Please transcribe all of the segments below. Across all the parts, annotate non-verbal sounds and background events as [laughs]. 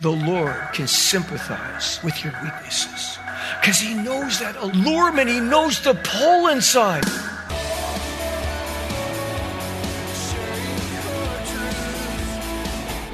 The Lord can sympathize with your weaknesses because He knows that allurement, He knows the pull inside.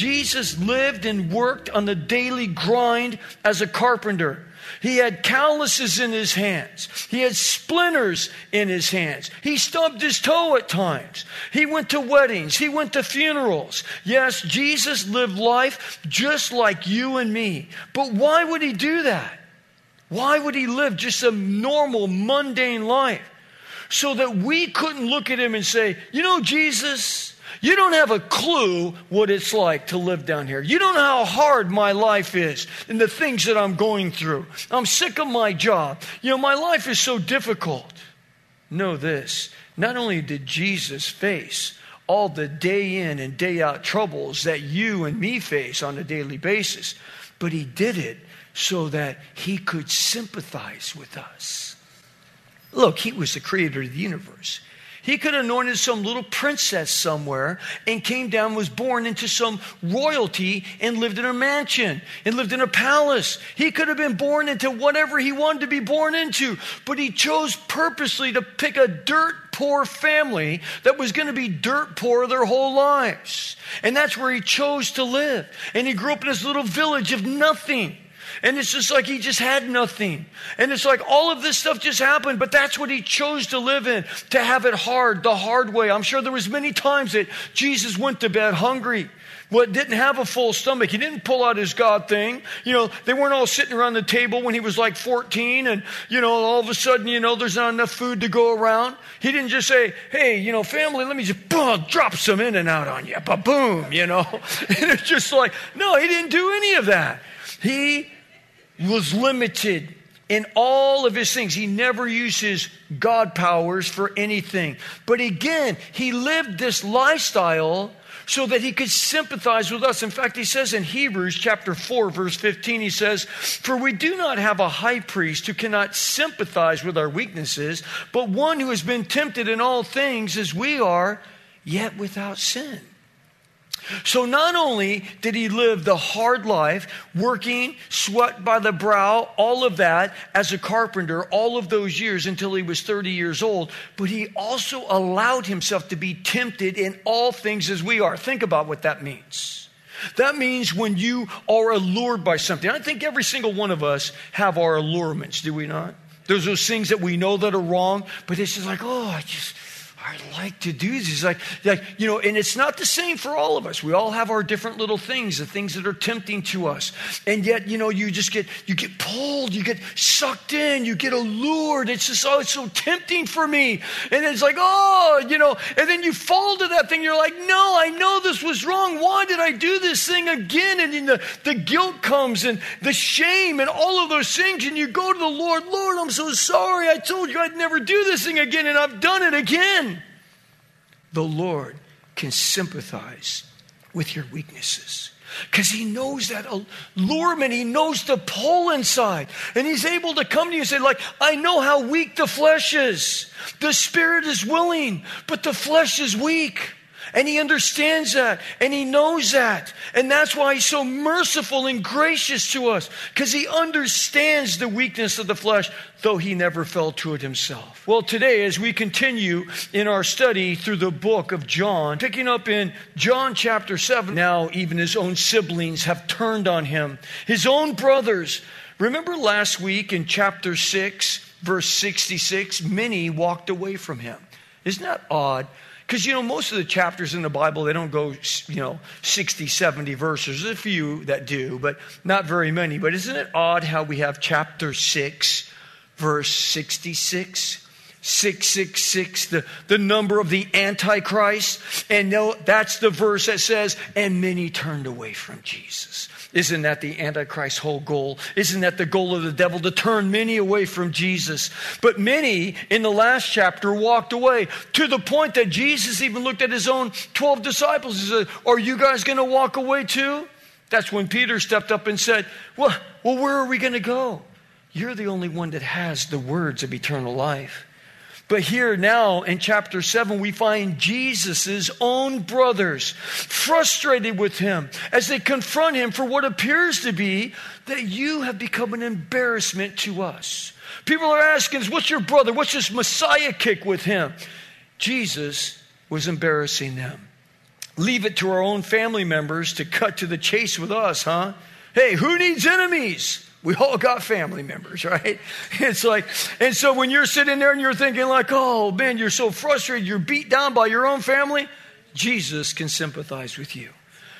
Jesus lived and worked on the daily grind as a carpenter. He had calluses in his hands. He had splinters in his hands. He stubbed his toe at times. He went to weddings. He went to funerals. Yes, Jesus lived life just like you and me. But why would he do that? Why would he live just a normal, mundane life? So that we couldn't look at him and say, you know, Jesus, you don't have a clue what it's like to live down here. You don't know how hard my life is and the things that I'm going through. I'm sick of my job. You know, my life is so difficult. Know this not only did Jesus face all the day in and day out troubles that you and me face on a daily basis, but he did it so that he could sympathize with us. Look, he was the creator of the universe. He could have anointed some little princess somewhere and came down, was born into some royalty and lived in a mansion and lived in a palace. He could have been born into whatever he wanted to be born into, but he chose purposely to pick a dirt poor family that was going to be dirt poor their whole lives. And that's where he chose to live. And he grew up in this little village of nothing. And it's just like he just had nothing. And it's like all of this stuff just happened, but that's what he chose to live in, to have it hard, the hard way. I'm sure there was many times that Jesus went to bed hungry. What didn't have a full stomach. He didn't pull out his God thing. You know, they weren't all sitting around the table when he was like 14 and, you know, all of a sudden, you know, there's not enough food to go around. He didn't just say, hey, you know, family, let me just boom, drop some In-N-Out on you. Ba boom, you know. [laughs] And it's just like, no, he didn't do any of that. He was limited in all of his things. He never used his God powers for anything. But again, he lived this lifestyle so that he could sympathize with us. In fact, he says in Hebrews chapter 4, verse 15, he says, For we do not have a high priest who cannot sympathize with our weaknesses, but one who has been tempted in all things as we are, yet without sin. So not only did he live the hard life, working, sweat by the brow, all of that as a carpenter, all of those years until he was 30 years old, but he also allowed himself to be tempted in all things as we are. Think about what that means. That means when you are allured by something. I think every single one of us have our allurements, do we not? There's those things that we know that are wrong, but it's just like, oh, I just I like to do this. Like, like, you know, and it's not the same for all of us. We all have our different little things, the things that are tempting to us. And yet, you know, you just get, you get pulled, you get sucked in, you get allured. It's just, oh, it's so tempting for me. And it's like, oh, you know, and then you fall to that thing. You're like, no, I know this was wrong. Why did I do this thing again? And then the, the guilt comes and the shame and all of those things. And you go to the Lord, Lord, I'm so sorry. I told you I'd never do this thing again, and I've done it again the Lord can sympathize with your weaknesses. Because he knows that allurement, he knows the pull inside. And he's able to come to you and say, like, I know how weak the flesh is. The spirit is willing, but the flesh is weak. And he understands that and he knows that. And that's why he's so merciful and gracious to us because he understands the weakness of the flesh, though he never fell to it himself. Well, today, as we continue in our study through the book of John, picking up in John chapter 7, now even his own siblings have turned on him. His own brothers Remember last week in chapter 6, verse 66, many walked away from him. Isn't that odd? Because, you know, most of the chapters in the Bible, they don't go, you know, 60, 70 verses. There's a few that do, but not very many. But isn't it odd how we have chapter 6, verse 66? 666, the, the number of the Antichrist. And no, that's the verse that says, and many turned away from Jesus. Isn't that the Antichrist's whole goal? Isn't that the goal of the devil to turn many away from Jesus? But many in the last chapter walked away to the point that Jesus even looked at his own 12 disciples and said, Are you guys going to walk away too? That's when Peter stepped up and said, Well, well where are we going to go? You're the only one that has the words of eternal life. But here now in chapter 7, we find Jesus' own brothers frustrated with him as they confront him for what appears to be that you have become an embarrassment to us. People are asking What's your brother? What's this Messiah kick with him? Jesus was embarrassing them. Leave it to our own family members to cut to the chase with us, huh? Hey, who needs enemies? We all got family members, [laughs] right? It's like, and so when you're sitting there and you're thinking, like, oh man, you're so frustrated, you're beat down by your own family, Jesus can sympathize with you.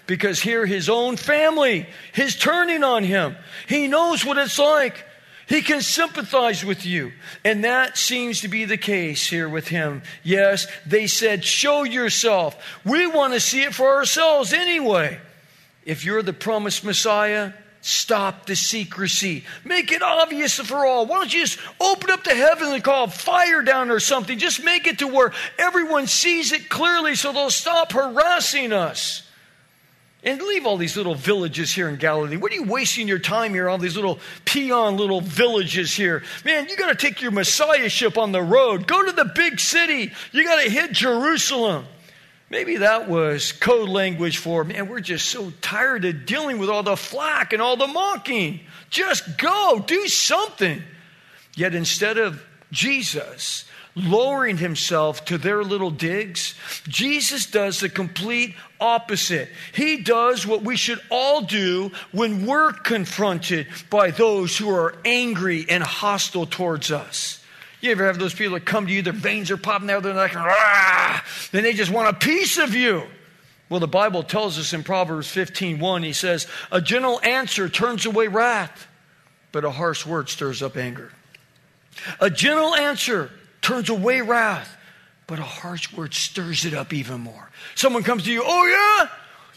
Because here, his own family is turning on him. He knows what it's like. He can sympathize with you. And that seems to be the case here with him. Yes, they said, Show yourself. We want to see it for ourselves anyway. If you're the promised Messiah, Stop the secrecy. Make it obvious for all. Why don't you just open up the heaven and call fire down or something? Just make it to where everyone sees it clearly so they'll stop harassing us. And leave all these little villages here in Galilee. What are you wasting your time here, all these little peon little villages here? Man, you got to take your messiahship on the road. Go to the big city. You got to hit Jerusalem. Maybe that was code language for, man, we're just so tired of dealing with all the flack and all the mocking. Just go, do something. Yet instead of Jesus lowering himself to their little digs, Jesus does the complete opposite. He does what we should all do when we're confronted by those who are angry and hostile towards us. You ever have those people that come to you, their veins are popping out, they're like, Rah! then they just want a piece of you. Well, the Bible tells us in Proverbs 15 1, he says, A gentle answer turns away wrath, but a harsh word stirs up anger. A gentle answer turns away wrath, but a harsh word stirs it up even more. Someone comes to you, Oh, yeah?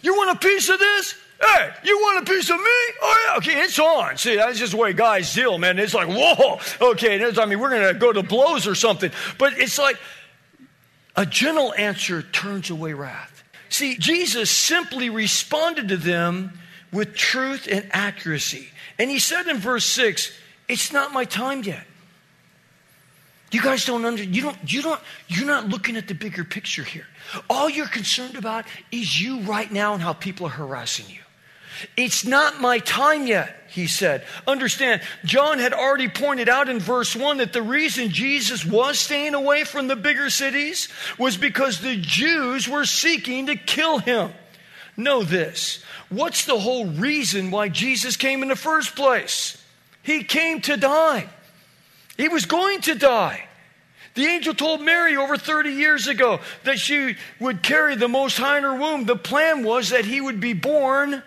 You want a piece of this? Hey, you want a piece of me? Oh, yeah. Okay, it's on. See, that's just the way guys deal, man. It's like, whoa. Okay, I mean, we're going to go to blows or something. But it's like a gentle answer turns away wrath. See, Jesus simply responded to them with truth and accuracy. And he said in verse 6, It's not my time yet. You guys don't under you don't you don't you're not looking at the bigger picture here. All you're concerned about is you right now and how people are harassing you. It's not my time yet, he said. Understand, John had already pointed out in verse 1 that the reason Jesus was staying away from the bigger cities was because the Jews were seeking to kill him. Know this what's the whole reason why Jesus came in the first place? He came to die, he was going to die. The angel told Mary over 30 years ago that she would carry the Most High in her womb. The plan was that he would be born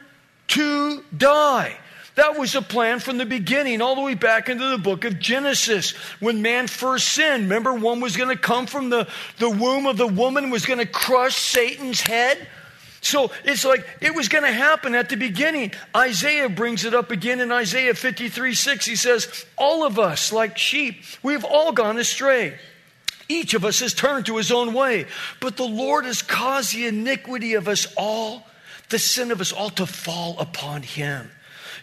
to die. That was the plan from the beginning, all the way back into the book of Genesis. When man first sinned, remember one was going to come from the, the womb of the woman, was going to crush Satan's head. So it's like it was going to happen at the beginning. Isaiah brings it up again in Isaiah 53 6. He says, All of us, like sheep, we've all gone astray. Each of us has turned to his own way, but the Lord has caused the iniquity of us all the sin of us all to fall upon him.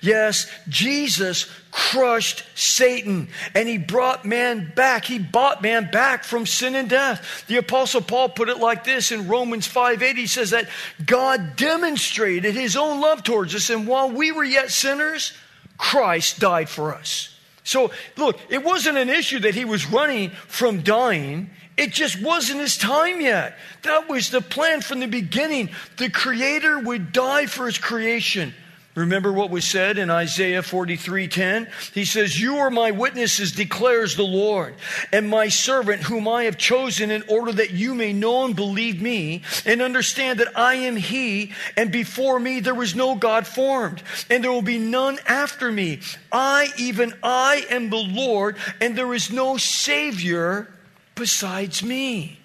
Yes, Jesus crushed Satan and he brought man back. He bought man back from sin and death. The apostle Paul put it like this in Romans 5:8. He says that God demonstrated his own love towards us and while we were yet sinners, Christ died for us. So, look, it wasn't an issue that he was running from dying. It just wasn't his time yet. That was the plan from the beginning. The Creator would die for his creation. Remember what was said in Isaiah 43:10? He says, "You are my witnesses," declares the Lord, "and my servant whom I have chosen in order that you may know and believe me and understand that I am he, and before me there was no God formed, and there will be none after me. I, even I am the Lord, and there is no savior besides me."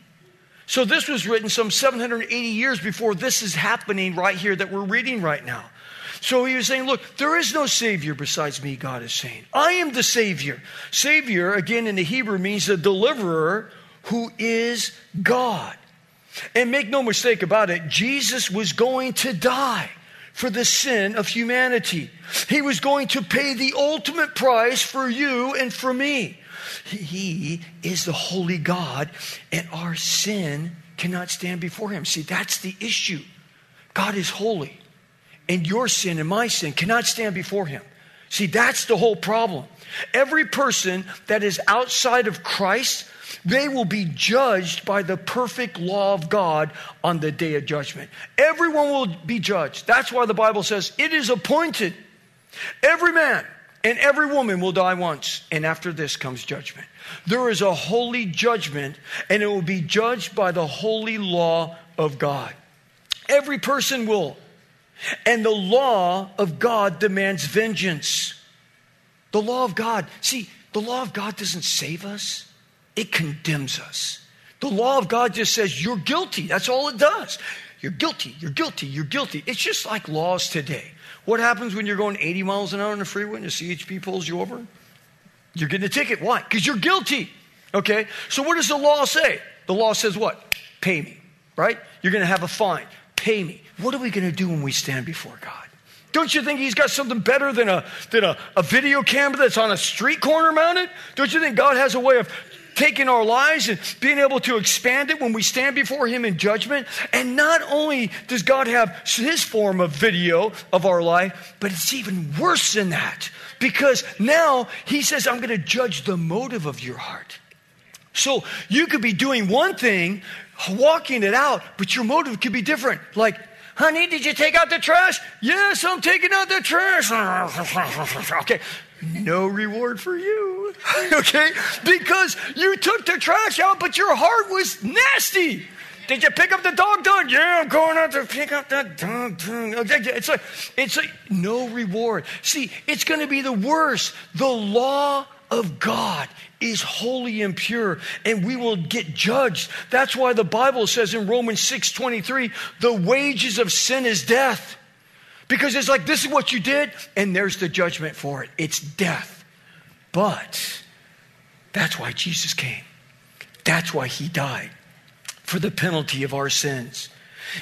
So this was written some 780 years before this is happening right here that we're reading right now. So he was saying, Look, there is no Savior besides me, God is saying. I am the Savior. Savior, again in the Hebrew, means the deliverer who is God. And make no mistake about it, Jesus was going to die for the sin of humanity. He was going to pay the ultimate price for you and for me. He is the holy God, and our sin cannot stand before him. See, that's the issue. God is holy and your sin and my sin cannot stand before him. See, that's the whole problem. Every person that is outside of Christ, they will be judged by the perfect law of God on the day of judgment. Everyone will be judged. That's why the Bible says it is appointed. Every man and every woman will die once, and after this comes judgment. There is a holy judgment, and it will be judged by the holy law of God. Every person will and the law of God demands vengeance. The law of God, see, the law of God doesn't save us, it condemns us. The law of God just says you're guilty. That's all it does. You're guilty, you're guilty, you're guilty. It's just like laws today. What happens when you're going 80 miles an hour on the freeway and the CHP pulls you over? You're getting a ticket. Why? Because you're guilty. Okay? So what does the law say? The law says what? Pay me, right? You're going to have a fine. Pay me. What are we going to do when we stand before God? Don't you think he's got something better than a, than a, a video camera that's on a street corner mounted? Don't you think God has a way of taking our lives and being able to expand it when we stand before Him in judgment. And not only does God have His form of video of our life, but it's even worse than that because now He says, I'm going to judge the motive of your heart. So you could be doing one thing, walking it out, but your motive could be different. Like, Honey, did you take out the trash? Yes, I'm taking out the trash. [laughs] okay. No reward for you. [laughs] okay? Because you took the trash out, but your heart was nasty. Did you pick up the dog dung? Yeah, I'm going out to pick up that dog dung. It's like, it's like no reward. See, it's going to be the worst. The law of God is holy and pure and we will get judged. That's why the Bible says in Romans 6:23, the wages of sin is death. Because it's like this is what you did and there's the judgment for it. It's death. But that's why Jesus came. That's why he died for the penalty of our sins.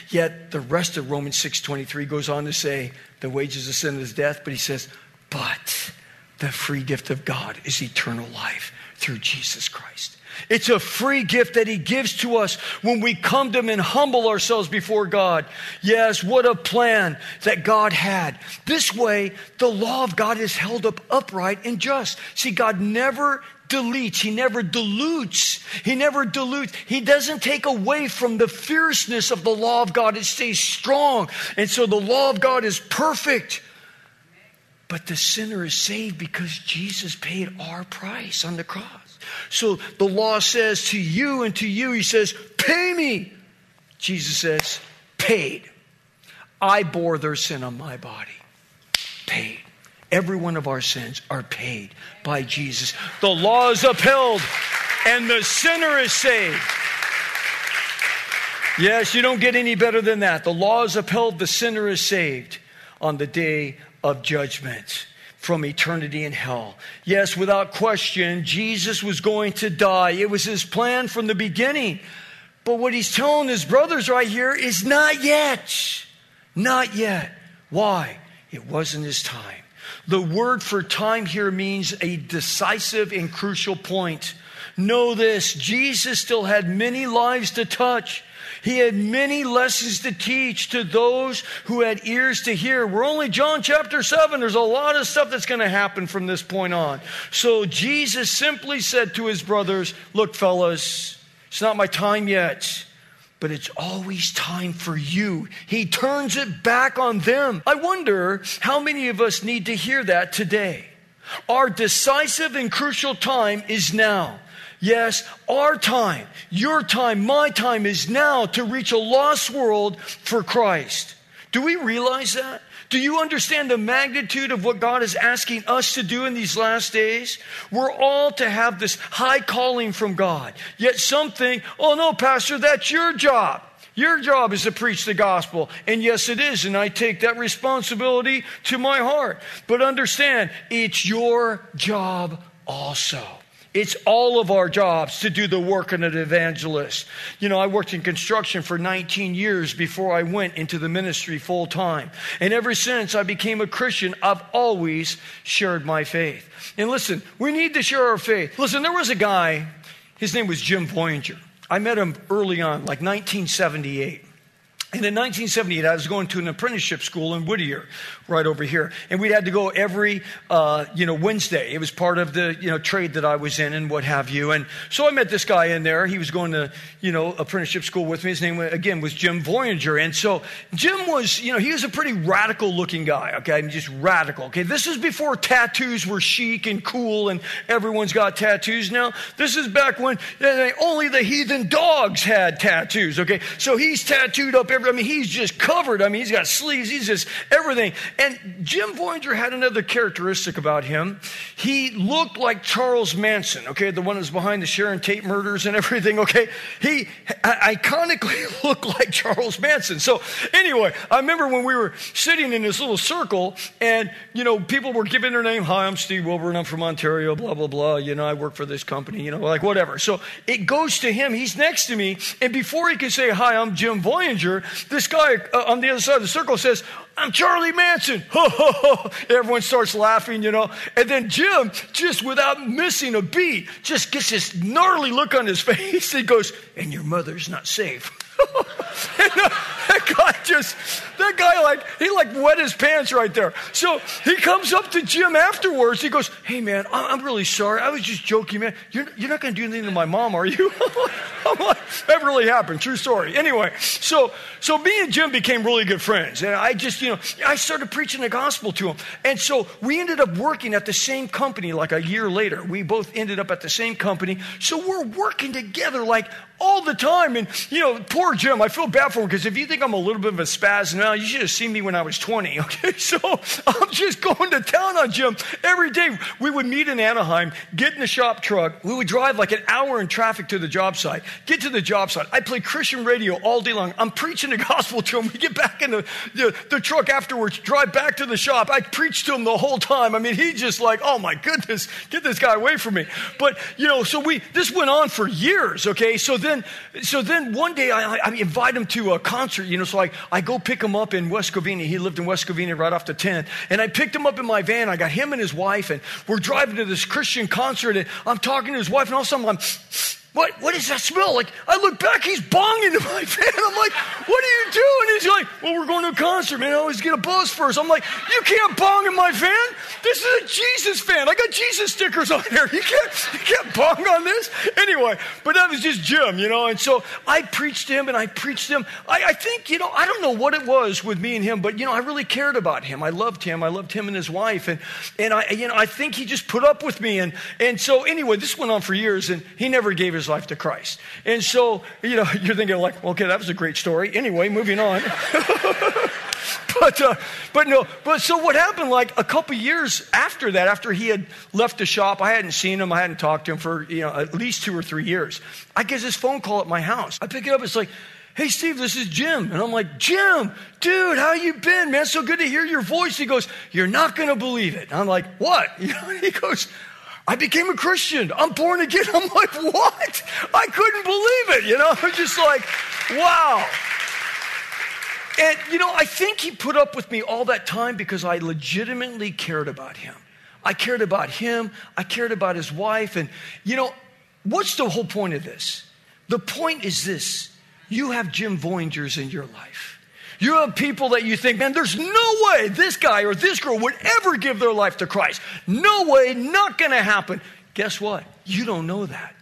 Yet the rest of Romans 6:23 goes on to say the wages of sin is death, but he says, but the free gift of God is eternal life through Jesus Christ. It's a free gift that He gives to us when we come to Him and humble ourselves before God. Yes, what a plan that God had. This way, the law of God is held up upright and just. See, God never deletes, He never dilutes, He never dilutes, He doesn't take away from the fierceness of the law of God. It stays strong. And so the law of God is perfect. But the sinner is saved because Jesus paid our price on the cross. So the law says to you and to you, He says, Pay me. Jesus says, Paid. I bore their sin on my body. Paid. Every one of our sins are paid by Jesus. The law is upheld and the sinner is saved. Yes, you don't get any better than that. The law is upheld, the sinner is saved on the day of judgment from eternity in hell. Yes, without question, Jesus was going to die. It was his plan from the beginning. But what he's telling his brothers right here is not yet. Not yet. Why? It wasn't his time. The word for time here means a decisive and crucial point. Know this Jesus still had many lives to touch. He had many lessons to teach to those who had ears to hear. We're only John chapter 7. There's a lot of stuff that's going to happen from this point on. So Jesus simply said to his brothers, Look, fellas, it's not my time yet. but it's always time for you. He turns it back on them. I wonder how many of us need to hear that today. Our decisive and crucial time is now. Yes, our time, your time, my time is now to reach a lost world for Christ. Do we realize that? Do you understand the magnitude of what God is asking us to do in these last days? We're all to have this high calling from God. Yet some think, oh no, Pastor, that's your job. Your job is to preach the gospel. And yes, it is. And I take that responsibility to my heart. But understand, it's your job also. It's all of our jobs to do the work of an evangelist. You know, I worked in construction for 19 years before I went into the ministry full time. And ever since I became a Christian, I've always shared my faith. And listen, we need to share our faith. Listen, there was a guy, his name was Jim Voyager. I met him early on, like 1978. And in 1978, I was going to an apprenticeship school in Whittier, right over here, and we had to go every, uh, you know, Wednesday. It was part of the, you know, trade that I was in and what have you. And so I met this guy in there. He was going to, you know, apprenticeship school with me. His name again was Jim Voyager. And so Jim was, you know, he was a pretty radical-looking guy. Okay, I mean, just radical. Okay, this is before tattoos were chic and cool, and everyone's got tattoos now. This is back when only the heathen dogs had tattoos. Okay, so he's tattooed up every, I mean, he's just covered. I mean, he's got sleeves, he's just everything. And Jim Voyager had another characteristic about him. He looked like Charles Manson, okay, the one who's behind the Sharon Tate murders and everything, okay? He iconically [laughs] looked like Charles Manson. So, anyway, I remember when we were sitting in this little circle and, you know, people were giving their name. Hi, I'm Steve Wilburn. I'm from Ontario, blah, blah, blah. You know, I work for this company, you know, like whatever. So it goes to him. He's next to me. And before he can say, Hi, I'm Jim Voyager, this guy uh, on the other side of the circle says, I'm Charlie Manson. [laughs] Everyone starts laughing, you know. And then Jim, just without missing a beat, just gets this gnarly look on his [laughs] face. He goes, And your mother's not safe. [laughs] that guy just, that guy like, he like wet his pants right there. So he comes up to Jim afterwards. He goes, Hey man, I'm really sorry. I was just joking, man. You're, you're not going to do anything to my mom, are you? [laughs] I'm like, that really happened. True story. Anyway, so, so me and Jim became really good friends. And I just, you know, I started preaching the gospel to him. And so we ended up working at the same company like a year later. We both ended up at the same company. So we're working together like all the time. And, you know, poor Jim, I feel bad for him because if you think I'm a little bit of a spaz now, you should have seen me when I was 20. [laughs] Okay, so I'm just going to town on Jim every day. We would meet in Anaheim, get in the shop truck. We would drive like an hour in traffic to the job site, get to the job site. I play Christian radio all day long. I'm preaching the [laughs] gospel to him. We get back in the, the, the truck afterwards, drive back to the shop. I preach to him the whole time. I mean, he just like, oh my goodness, get this guy away from me. But, you know, so we, this went on for years, okay? So then, so then one day I, I invite him to a concert, you know, so I, I go pick him up in West Covina. He lived in West Covina right off the 10. And I picked him up in my van. I got him and his wife, and we're driving to this Christian concert, and I'm talking to his wife, and all of a sudden I'm, what, what does that smell? Like, I look back, he's bonging in my [laughs] van. I'm like, what are you doing? He's like, well, we're going to a concert, man. I always get a buzz first. I'm like, you can't bong in my van. This is a Jesus fan. I got Jesus stickers on here. You can't, you can't bong on this. Anyway, but that was just Jim, you know. And so I preached him and I preached him. I, I think, you know, I don't know what it was with me and him, but, you know, I really cared about him. I loved him. I loved him and his wife. And, and I, you know, I think he just put up with me. And, and so anyway, this went on for years and he never gave his life to Christ. And so, you know, [laughs] you're thinking like, okay, that was a great story. Anyway, moving on. [laughs] [laughs] but, uh, but no, but so what happened like a couple years after that, after he had left the shop, I hadn't seen him, I hadn't talked to him for, you know, at least two or three years. I get this phone call at my house. I pick it up, it's like, hey steve this is jim and i'm like jim dude how you been man so good to hear your voice he goes you're not going to believe it and i'm like what [laughs] he goes I became a Christian. I'm born again. [laughs] I'm like, what? I couldn't believe it. You know, I'm just like, wow. And, you know, I think he put up with me all that time because I legitimately cared about him. I cared about him. I cared about his wife. And, you know, what's the whole point of this? The point is this you have Jim Voyagers in your life. You have people that you think, man, there's no way this guy or this girl would ever give their life to Christ. No way, not going to happen. Guess what? You don't know that.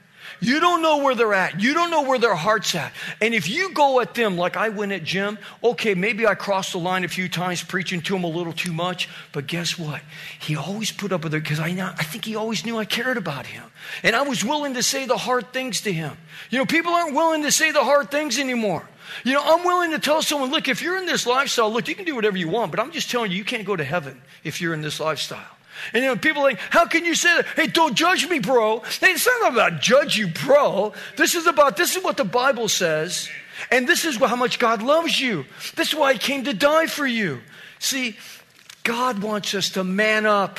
You don't know where they're at. You don't know where their heart's at. And if you go at them like I went at Jim, okay, maybe I crossed the line a few times preaching to him a little too much, but guess what? He always put up with it because I, I think he always knew I cared about him. And I was willing to say the hard things to him. You know, people aren't willing to say the hard things anymore. You know, I'm willing to tell someone, look, if you're in this lifestyle, look, you can do whatever you want, but I'm just telling you, you can't go to heaven if you're in this lifestyle. And you know, people like, how can you say that? Hey, don't judge me, bro. Hey, it's not about judge you, bro. This is about, this is what the Bible says. And this is how much God loves you. This is why He came to die for you. See, God wants us to man up.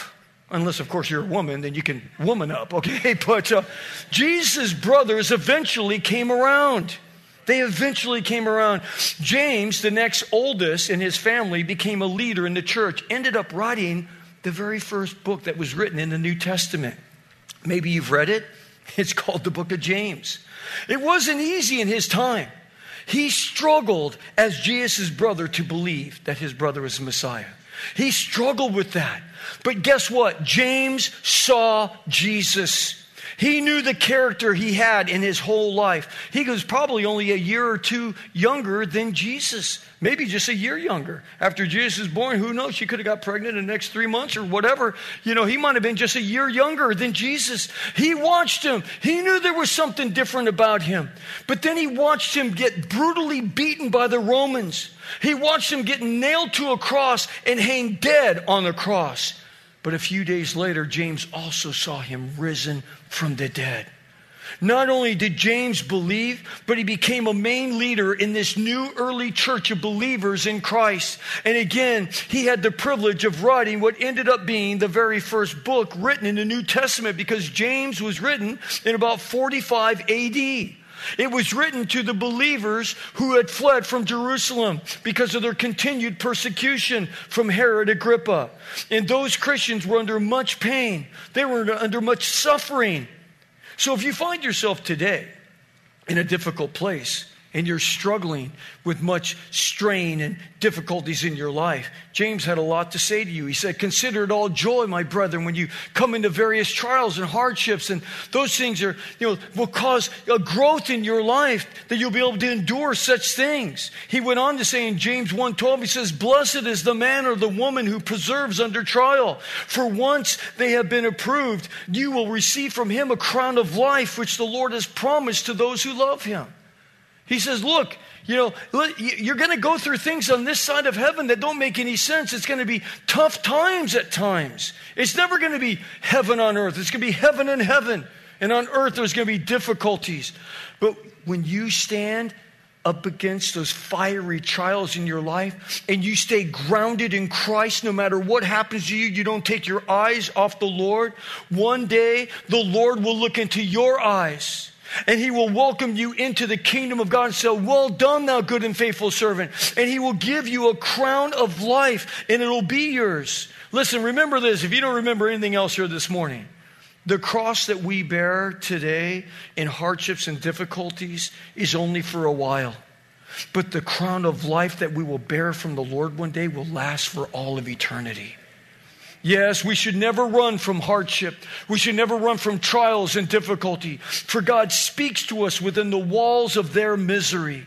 Unless, of course, you're a woman, then you can woman up, okay? [laughs] But uh, Jesus' brothers eventually came around. They eventually came around. James, the next oldest in his family, became a leader in the church, ended up writing the very first book that was written in the New Testament. Maybe you've read it. [laughs] It's called the book of James. It wasn't easy in his time. He struggled as Jesus' brother to believe that his brother was the Messiah. He struggled with that. But guess what? James saw Jesus. He knew the character he had in his whole life. He was probably only a year or two younger than Jesus, maybe just a year younger. After Jesus was born, who knows? She could have got pregnant in the next three months or whatever. You know, he might have been just a year younger than Jesus. He watched him. He knew there was something different about him. But then he watched him get brutally beaten by the Romans. He watched him get nailed to a cross and hang dead on the cross. But a few days later, James also saw him risen from the dead. Not only did James believe, but he became a main leader in this new early church of believers in Christ. And again, he had the privilege of writing what ended up being the very first book written in the New Testament because James was written in about 45 AD. It was written to the believers who had fled from Jerusalem because of their continued persecution from Herod Agrippa. And those Christians were under much pain, they were under much suffering. So if you find yourself today in a difficult place, and you're struggling with much strain and difficulties in your life, James had a lot to say to you. He said, Consider it all joy, my brethren, when you come into various trials and hardships, and those things are, you know, will cause a growth in your life that you'll be able to endure such things. He went on to say in James 1:12, he says, Blessed is the man or the woman who preserves under trial. For once they have been approved, you will receive from him a crown of life, which the Lord has promised to those who love him. He says, Look, you know, you're going to go through things on this side of heaven that don't make any sense. It's going to be tough times at times. It's never going to be heaven on earth. It's going to be heaven in heaven. And on earth, there's going to be difficulties. But when you stand up against those fiery trials in your life and you stay grounded in Christ no matter what happens to you, you don't take your eyes off the Lord, one day the Lord will look into your eyes and he will welcome you into the kingdom of God and say, Well done, thou good and faithful servant. And he will give you a crown of life, and it'll be yours. Listen, remember this if you don't remember anything else here this morning. The cross that we bear today in hardships and difficulties is only for a while. But the crown of life that we will bear from the Lord one day will last for all of eternity. Yes, we should never run from hardship. We should never run from trials and difficulty, for God speaks to us within the walls of their misery.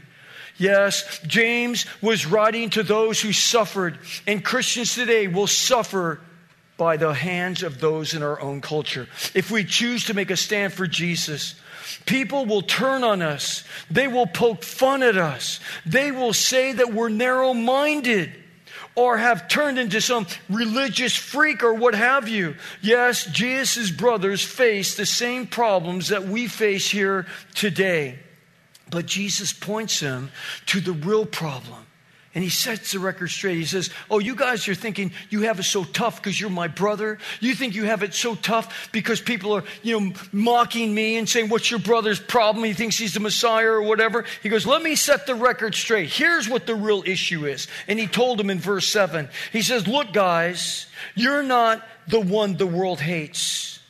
Yes, James was writing to those who suffered, and Christians today will suffer by the hands of those in our own culture. If we choose to make a stand for Jesus, people will turn on us. They will poke fun at us. They will say that we're narrow minded or have turned into some religious freak or what have you. Yes, Jesus' brothers face the same problems that we face here today. But Jesus points them to the real problem. And he sets the record straight. He says, Oh, you guys are thinking you have it so tough because you're my brother. You think you have it so tough because people are, you know, mocking me and saying, What's your brother's problem? He thinks he's the Messiah or whatever. He goes, Let me set the record straight. Here's what the real issue is. And he told them in verse 7. He says, Look, guys, you're not the one the world hates,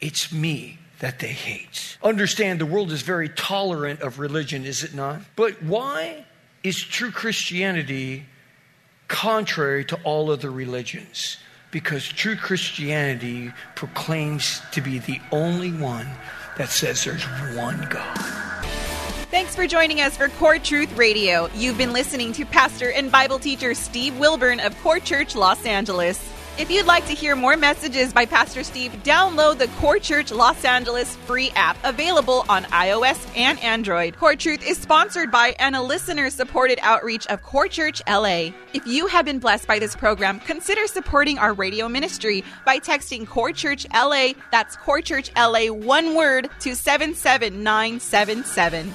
it's me that they hate. Understand the world is very tolerant of religion, is it not? But why? Is true Christianity contrary to all other religions because true Christianity proclaims to be the only one that says there's one God. Thanks for joining us for Core Truth Radio. You've been listening to pastor and Bible teacher Steve Wilburn of Core Church Los Angeles. If you'd like to hear more messages by Pastor Steve, download the Core Church Los Angeles free app available on iOS and Android. Core Truth is sponsored by and a listener supported outreach of Core Church LA. If you have been blessed by this program, consider supporting our radio ministry by texting Core Church LA, that's Core Church LA, one word, to 77977.